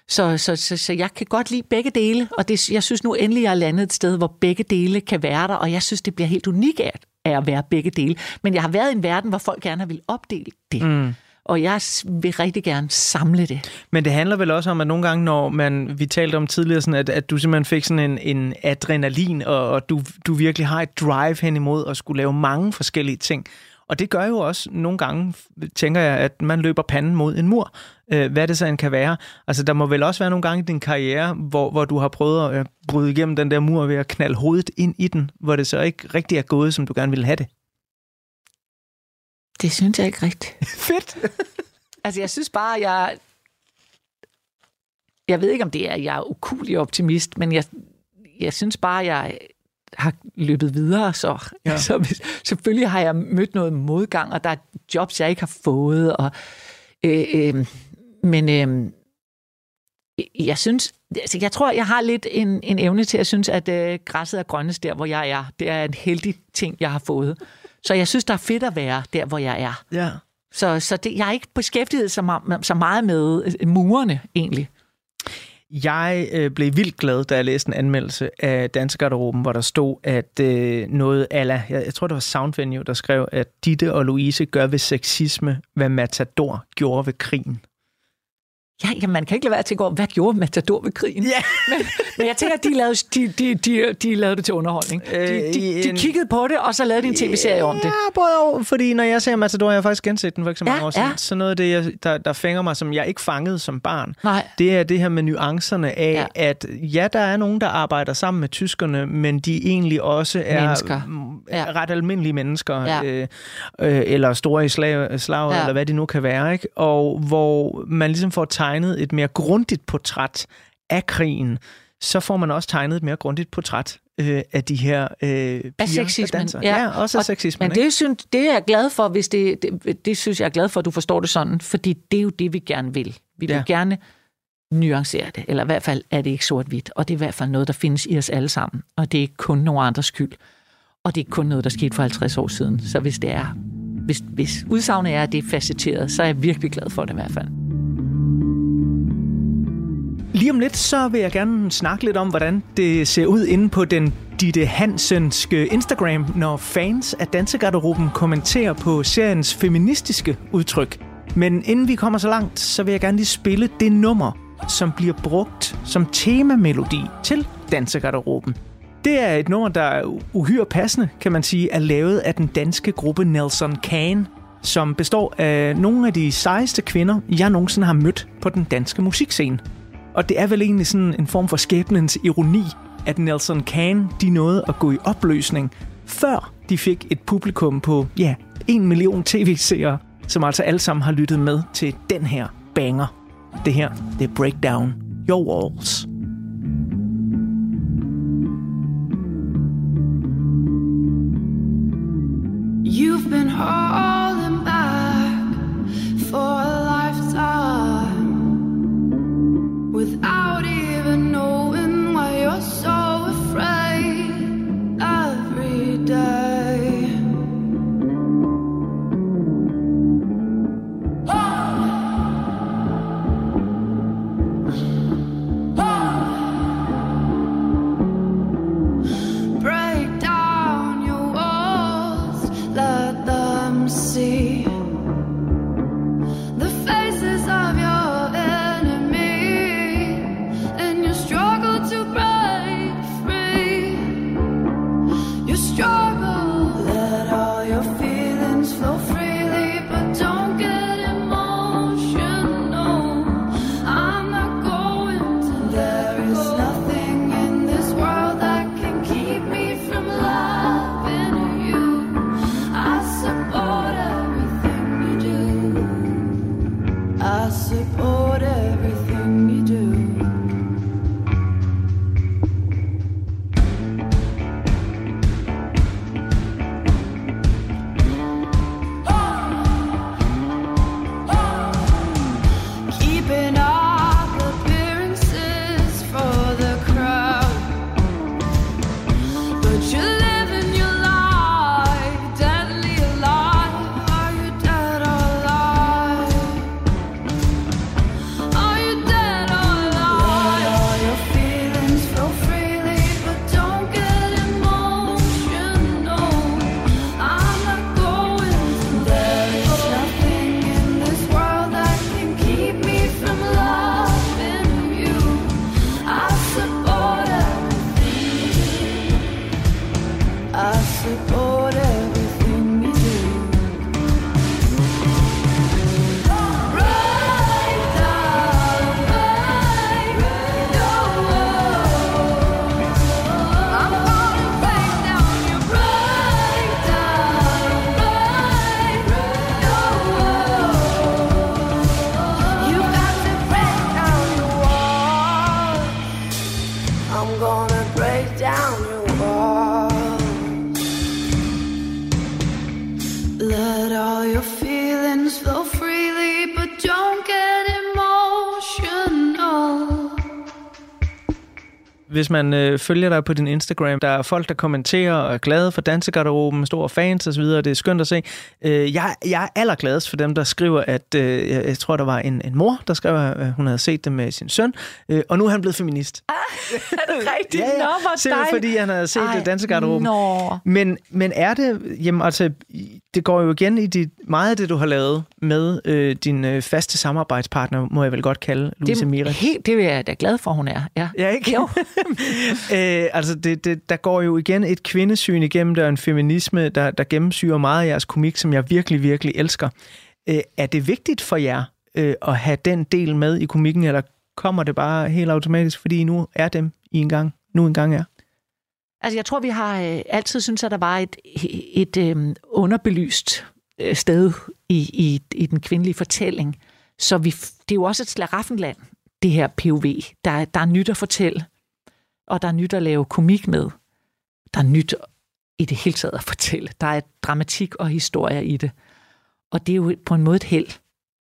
Så, så, så, så jeg kan godt lide begge dele, og det, jeg synes nu endelig, jeg er landet et sted, hvor begge dele kan være der, og jeg synes, det bliver helt unikt af, at være begge dele. Men jeg har været i en verden, hvor folk gerne vil opdele det. Mm. Og jeg vil rigtig gerne samle det. Men det handler vel også om, at nogle gange, når man, vi talte om tidligere, sådan at, at du simpelthen fik sådan en, en adrenalin, og, og du, du virkelig har et drive hen imod at skulle lave mange forskellige ting. Og det gør jo også nogle gange, tænker jeg, at man løber panden mod en mur, øh, hvad det så end kan være. Altså, der må vel også være nogle gange i din karriere, hvor, hvor du har prøvet at øh, bryde igennem den der mur ved at knalde hovedet ind i den, hvor det så ikke rigtig er gået, som du gerne ville have det. Det synes jeg ikke rigtigt. Fedt! Altså, jeg synes bare, jeg... Jeg ved ikke, om det er, jeg er ukulig optimist, men jeg, jeg synes bare, jeg har løbet videre, så, Ja. ja. så hvis- selvfølgelig har jeg mødt noget modgang, og der er jobs, jeg ikke har fået, og, øh, øh, men øh, jeg synes, altså jeg tror, jeg har lidt en, en evne til at synes, at øh, græsset er grønnest der, hvor jeg er. Det er en heldig ting, jeg har fået. Så jeg synes, der er fedt at være der, hvor jeg er. Ja. Så, så det, jeg er ikke beskæftiget så, ma- så meget med øh, murene, egentlig. Jeg øh, blev vildt glad, da jeg læste en anmeldelse af Dansegarderoben, hvor der stod, at øh, noget ala, jeg, jeg tror det var Soundvenue, der skrev, at Ditte og Louise gør ved sexisme, hvad Matador gjorde ved krigen. Ja, jamen, man kan ikke lade være til at gå, hvad gjorde Matador ved krigen? Ja. men, men jeg tænker, at de lavede, de, de, de, de lavede det til underholdning. De, Øh, de, de en- kiggede på det, og så lavede de en tv-serie om det. Ja, både og, fordi når jeg ser Matador, jeg har faktisk genset den for ikke så mange Ja, år siden, ja. så noget af det, jeg, der, der fænger mig, som jeg ikke fangede som barn, Nej. det er det her med nuancerne af, ja. Ja. at ja, der er nogen, der arbejder sammen med tyskerne, men de egentlig også er Mennesker. Ja. ret almindelige mennesker, Ja. øh, øh, eller store i slag, slag ja. Ja. eller hvad det nu kan være, ikke? og hvor man ligesom får tegnet et mere grundigt portræt af krigen, så får man også tegnet et mere grundigt portræt øh, af de her øh, piger, Af der sexismen. danser. Ja, også af Og- sexismen. Men det, synes, det er jeg glad for, hvis det, det, det synes jeg er glad for, at du forstår det sådan, fordi det er jo det, vi gerne vil. Vi vil Ja. ja. gerne nuancere det, eller i hvert fald er det ikke sort-hvidt, og det er i hvert fald noget, der findes i os alle sammen, og det er ikke kun nogen andres skyld, og det er ikke kun noget, der skete for 50 år siden. Så hvis det er, hvis, hvis udsagnet er, at det er facetteret, så er jeg virkelig glad for det i hvert fald. Lige om lidt, så vil jeg gerne snakke lidt om, hvordan det ser ud inde på den Ditte Hansenske Instagram, når fans af Dansegarderoben kommenterer på seriens feministiske udtryk. Men inden vi kommer så langt, så vil jeg gerne lige spille det nummer, som bliver brugt som temamelodi til Dansegarderoben. Det er et nummer, der er uhyre passende, kan man sige, er lavet af den danske gruppe Nelson Kane, som består af nogle af de sejeste kvinder, jeg nogensinde har mødt på den danske musikscene. Og det er vel egentlig sådan en form for skæbnens ironi, at Nelson Kane de nåede at gå i opløsning, før de fik et publikum på, ja, en million tv-seere, som altså alle sammen har lyttet med til den her banger. Det her, det er Breakdown Your Walls. You've been holding back for a Hvis man øh, følger dig på din Instagram, der er folk, der kommenterer og er glade for dansegarderoben, store fans osv., det er skønt at se. Øh, jeg, jeg er allergladest for dem, der skriver, at øh, jeg, jeg tror, der var en, en mor, der skrev, at hun havde set det med sin søn, øh, og nu er han blevet feminist. Er det rigtigt? Ja, ja. Nå, hvor Simpelthen fordi han havde set Ej, det dansegarderoben. Nå. Men, men er det, jamen altså, det går jo igen i dit, meget af det, du har lavet med øh, din øh, faste samarbejdspartner, må jeg vel godt kalde Louise Det, Mira. er helt, det er jeg da glad for, hun er. Ja, Ja, ikke? Jo. øh, altså, det, det, der går jo igen et kvindesyn igennem, der er en feminisme, der, der gennemsyrer meget af jeres komik, som jeg virkelig, virkelig elsker. Øh, er det vigtigt for jer øh, at have den del med i komikken, eller kommer det bare helt automatisk, fordi I nu er dem i en gang, nu engang er? Altså, jeg tror, vi har øh, altid synes at der var et, et øh, underbelyst øh, sted i, i, i den kvindelige fortælling. Så vi, det er jo også et slaraffenland, det her POV. Der, der er nyt at fortælle, og der er nyt at lave komik med. Der er nyt i det hele taget at fortælle. Der er dramatik og historie i det. Og det er jo på en måde et held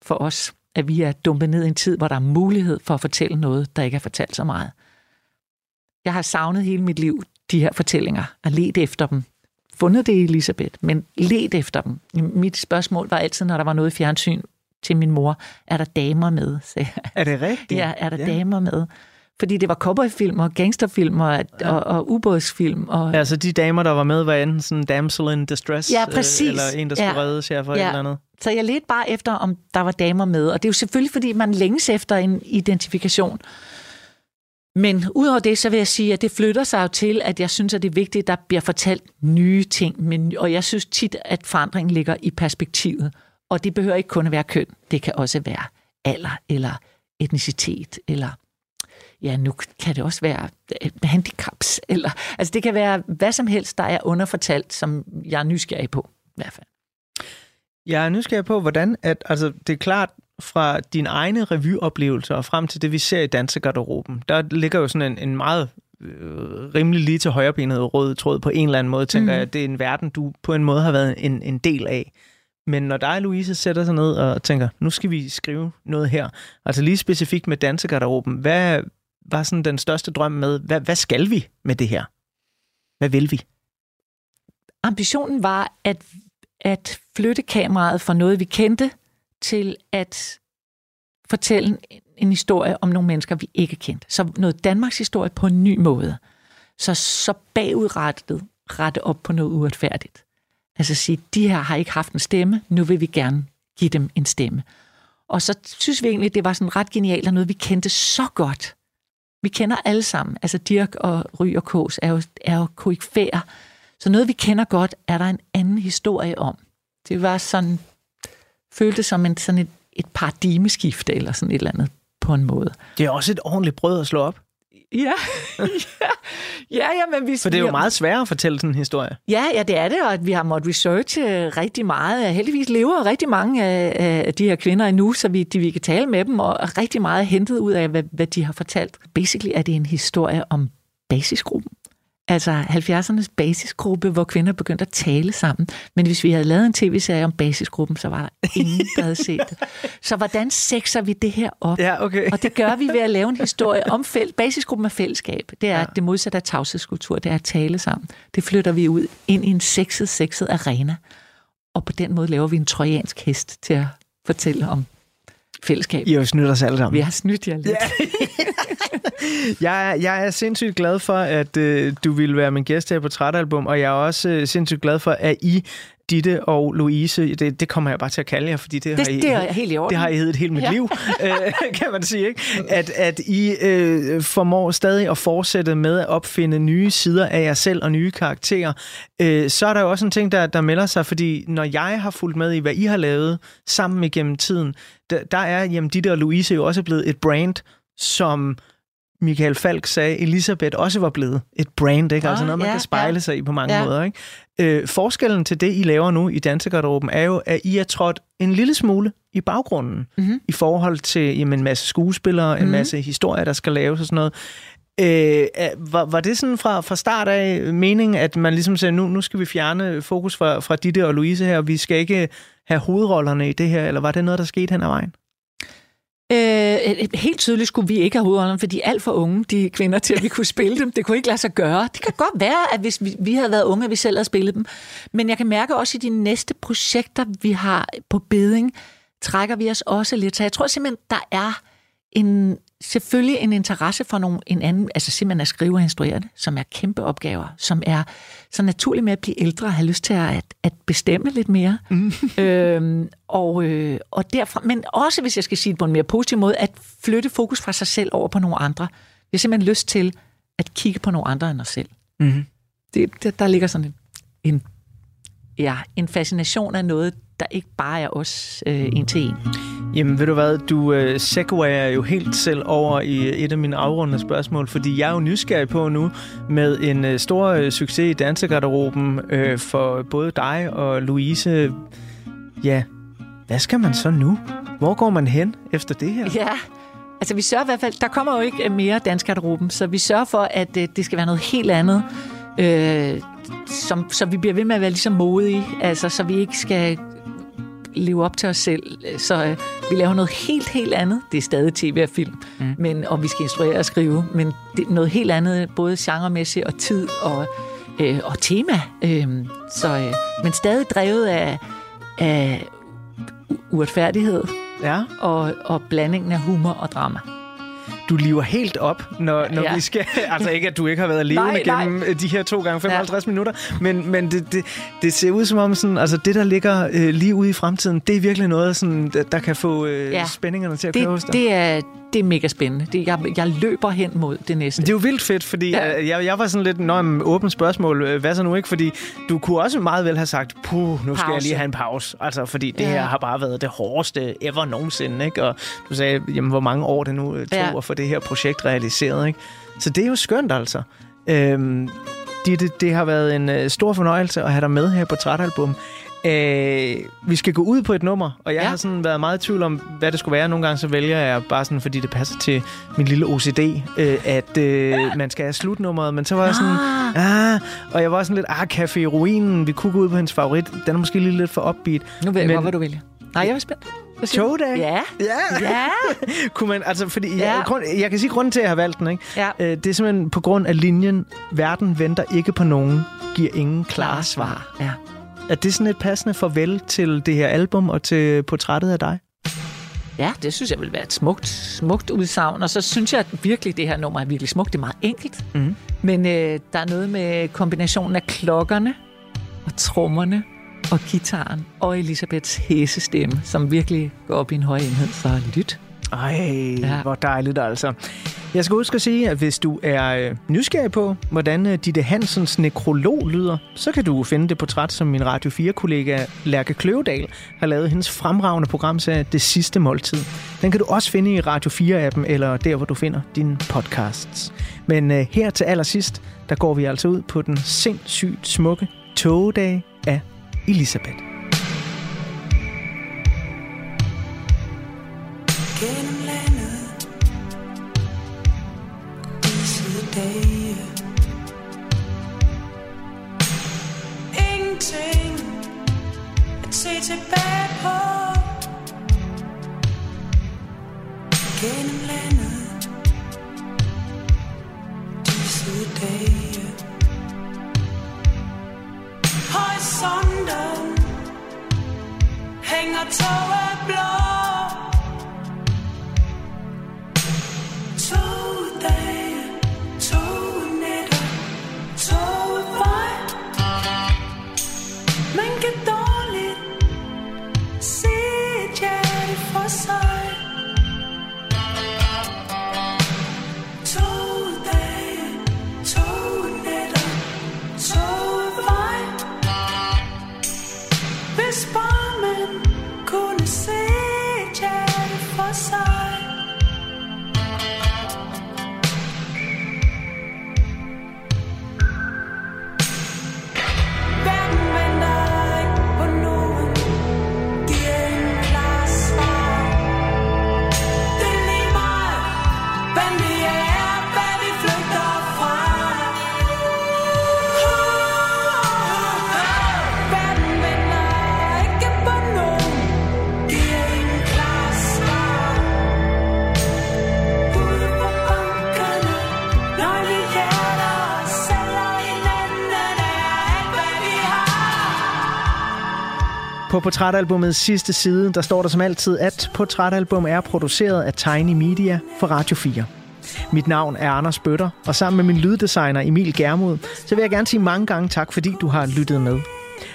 for os, at vi er dumpet ned i en tid, hvor der er mulighed for at fortælle noget, der ikke er fortalt så meget. Jeg har savnet hele mit liv de her fortællinger, og let efter dem. Fundet det i Elisabeth, men let efter dem. Mit spørgsmål var altid, når der var noget i fjernsyn til min mor, er der damer med? sagde jeg. Er det rigtigt? Ja, er der ja. damer med? Fordi det var cowboyfilm og gangsterfilm og, ja. og, og ubådsfilm. Og, Altså de damer, der var med, var enten sådan damsel in distress, Ja, øh, præcis. eller en, der skulle Ja. reddes her for Ja. et eller andet. Så jeg ledte bare efter, om der var damer med. Og det er jo selvfølgelig, fordi man længes efter en identifikation. Men udover det, så vil jeg sige, at det flytter sig jo til, at jeg synes, at det er vigtigt, at der bliver fortalt nye ting. Men, og jeg synes tit, at forandringen ligger i perspektivet. Og det behøver ikke kun at være køn. Det kan også være alder, eller etnicitet, eller ja, nu kan det også være øh, handicaps, eller, altså det kan være hvad som helst, der er underfortalt, som jeg er nysgerrig på, i hvert fald. Jeg er nysgerrig på, hvordan at, altså, det er klart, fra dine egne revyoplevelser og frem til det, vi ser i dansegarderoben, der ligger jo sådan en, en meget øh, rimelig lige til højrebenet rød tråd på en eller anden måde, tænker Mhm. mm. jeg. Det er en verden, du på en måde har været en, en del af. Men når dig, Louise, sætter sig ned og tænker, nu skal vi skrive noget her, altså lige specifikt med dansegarderoben, hvad var sådan den største drøm med, hvad, hvad skal vi med det her? Hvad vil vi? ambitionen var at, at flytte kameraet fra noget, vi kendte, til at fortælle en, en historie om nogle mennesker, vi ikke kendte. Så noget Danmarks historie på en ny måde. Så, så bagudrettet rette op på noget uretfærdigt. Altså sige, de her har ikke haft en stemme, nu vil vi gerne give dem en stemme. Og så synes vi egentlig, det var sådan ret genialt, og noget vi kendte så godt. Vi kender alle sammen. Altså Dirk og Ry og Kås er jo, er jo koryfærer. Så noget, vi kender godt, er der en anden historie om. Det var sådan, føltes som en, sådan et, et paradigmeskifte, eller sådan et eller andet på en måde. Det er også et ordentligt brød at slå op. Ja, ja, ja, ja men vi... For det er jo meget sværere at fortælle sådan en historie. Ja, ja, det er det, og at vi har måttet researche rigtig meget. Heldigvis lever rigtig mange af, de her kvinder endnu, så vi, de, vi kan tale med dem, og rigtig meget hentet ud af, hvad, hvad de har fortalt. Basically er det en historie om basisgruppen. Altså 70'ernes basisgruppe, hvor kvinder begyndte at tale sammen. Men hvis vi havde lavet en tv-serie om basisgruppen, så var der ingen, der havde set det. Så hvordan sexer vi det her op? Ja, okay. Og det gør vi ved at lave en historie om fæl- basisgruppen af fællesskab. Det er ja. det modsatte af tavshedskultur, det er at tale sammen. Det flytter vi ud ind i en sexet, sexet arena. Og på den måde laver vi en trojansk hest til at fortælle om fællesskab. I har snydt os alle sammen. Vi har snydt jer lidt. Ja. Jeg, er- jeg er sindssygt glad for, at øh, du ville være min gæst her på Trætalbum, og jeg er også øh, sindssygt glad for, at I, Ditte og Louise, det, det kommer jeg bare til at kalde jer, fordi det, Det- har I, det er helt i orden. det har I heddet hele mit Ja. liv, øh, kan man sige. Ikke? At, at I øh, formår stadig at fortsætte med at opfinde nye sider af jer selv og nye karakterer. Øh, så er der jo også en ting, der, der melder sig, fordi når jeg har fulgt med i, hvad I har lavet sammen igennem tiden, der, der er jamen, Ditte og Louise jo også blevet et brand, som Michael Falk sagde, Elisabeth også var blevet et brand, ikke? Altså Ah, noget, man ja, kan spejle ja. sig i på mange Ja. måder, ikke? Øh, forskellen til det, I laver nu i Dansegarderoben, er jo, at I er trådt en lille smule i baggrunden Mhm. i forhold til jamen, en masse skuespillere, en Mhm. masse historier, der skal laves og sådan noget. Øh, var, var det sådan fra, fra start af meningen, at man ligesom sagde, nu, nu skal vi fjerne fokus fra, fra Ditte og Louise her, og vi skal ikke have hovedrollerne i det her, eller var det noget, der skete hen ad vejen? Øh, helt tydeligt skulle vi ikke have hovedrollerne, for de er alt for unge, de kvinder, til at vi kunne spille dem. Det kunne ikke lade sig gøre. Det kan godt være, at hvis vi, vi havde været unge, at vi selv havde spillet dem. Men jeg kan mærke også i de næste projekter, vi har på beding, trækker vi os også lidt. Så jeg tror simpelthen, der er en, selvfølgelig en interesse for nogle, en anden, altså simpelthen at skrive og instruere det, som er kæmpe opgaver, som er så naturligt med at blive ældre og have lyst til at, at bestemme lidt mere. Mm. øhm, og, øh, og derfra, men også, hvis jeg skal sige det på en mere positiv måde, at flytte fokus fra sig selv over på nogle andre. Vi har simpelthen lyst til at kigge på nogle andre end os selv. Mm-hmm. Det, der, der ligger sådan en, en, ja, en fascination af noget, der ikke bare er os øh, en til en. Jamen, ved du hvad, du øh, segwayer jo helt selv over i et af mine afrundende spørgsmål, fordi jeg er jo nysgerrig på nu med en øh, stor øh, succes i dansegarderoben øh, for både dig og Louise. Ja, hvad skal man så nu? Hvor går man hen efter det her? Ja, altså vi sørger i hvert fald, der kommer jo ikke mere dansk garderoben, så vi sørger for, at øh, det skal være noget helt andet, øh, som, så vi bliver ved med at være ligesom modige, altså så vi ikke skal leve op til os selv. Så øh, vi laver noget helt, helt andet. Det er stadig tv og film, mm. men, og vi skal instruere og skrive, men det er noget helt andet, både genremæssigt og tid og, øh, og tema. Øh, så, øh, men stadig drevet af, af uretfærdighed Ja. og, og blandingen af humor og drama. Du lever helt op, når, når Ja. vi skal... Altså ikke, at du ikke har været levende Nej, nej. gennem øh, de her to gange 55 ja. minutter, men, men det, det, det ser ud som om, sådan, altså det, der ligger øh, lige ude i fremtiden, det er virkelig noget, sådan, der, der kan få øh, Ja. spændingerne til at køre hos Det, dig. det, er, det er mega spændende. Det, jeg, jeg løber hen mod det næste. Det er jo vildt fedt, fordi Ja. ja. jeg, jeg var sådan lidt, når en åbent spørgsmål, øh, hvad så nu ikke? Fordi du kunne også meget vel have sagt, puh, nu skal jeg Pause. lige have en pause. Altså, fordi det Ja. her har bare været det hårdeste ever nogensinde, ikke? Og du sagde, jamen, hvor mange år det nu øh, tog Ja. at få det her projekt realiseret. Ikke? Så det er jo skønt altså. Øhm, det, det, det har været en øh, stor fornøjelse at have dig med her på Portrætalbum. Øh, vi skal gå ud på et nummer, og jeg ja. har sådan været meget i tvivl om, hvad det skulle være. Nogle gange så vælger jeg bare sådan, fordi det passer til min lille OCD, øh, at øh, man skal have slutnummeret. Men så var jeg sådan, ah, og jeg var sådan lidt, ah, Café Ruinen, vi kunne gå ud på hendes favorit. Den er måske lige lidt for upbeat. Nu ved jeg Men- godt, hvad du vælger. Nej, jeg er spændt. Togdag? Ja. Ja. Ja. Kunne man, altså, fordi ja. Jeg, grund, jeg kan sige grunden til, at jeg har valgt den, ikke? Ja. Øh, det er simpelthen på grund af linjen, verden venter ikke på nogen, giver ingen klare svar. Ja. Er det sådan et passende farvel til det her album og til portrættet af dig? Ja, det synes jeg vil være et smukt, smukt udsagn. Og så synes jeg at virkelig, det her nummer er virkelig smukt. Det er meget enkelt. Mhm. Men øh, der er noget med kombinationen af klokkerne og trommerne og gitaren og Elisabeths hæsestemme, som virkelig går op i en høj enhed. Så lyt. Ej, Ja. ja. hvor dejligt altså. Jeg skal huske at sige, at hvis du er øh, nysgerrig på, hvordan øh, Ditte Hansens nekrolog lyder, så kan du finde det portræt, som min Radio 4-kollega Lærke Kløvedal har lavet hendes fremragende programserie Det Sidste Måltid. Den kan du også finde i Radio 4-appen, eller der, hvor du finder dine podcasts. Men øh, her til allersidst, der går vi altså ud på den sindssygt smukke togdag af Elisabeth. På portrætalbumets sidste side, der står der som altid, at portrætalbum er produceret af Tiny Media for Radio 4. Mit navn er Anders Bøtter, og sammen med min lyddesigner Emil Germod, så vil jeg gerne sige mange gange tak, fordi du har lyttet med.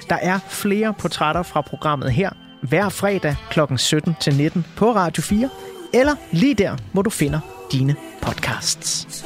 Der er flere portrætter fra programmet her, hver fredag kl. 17-19 på Radio 4, eller lige der, hvor du finder dine podcasts.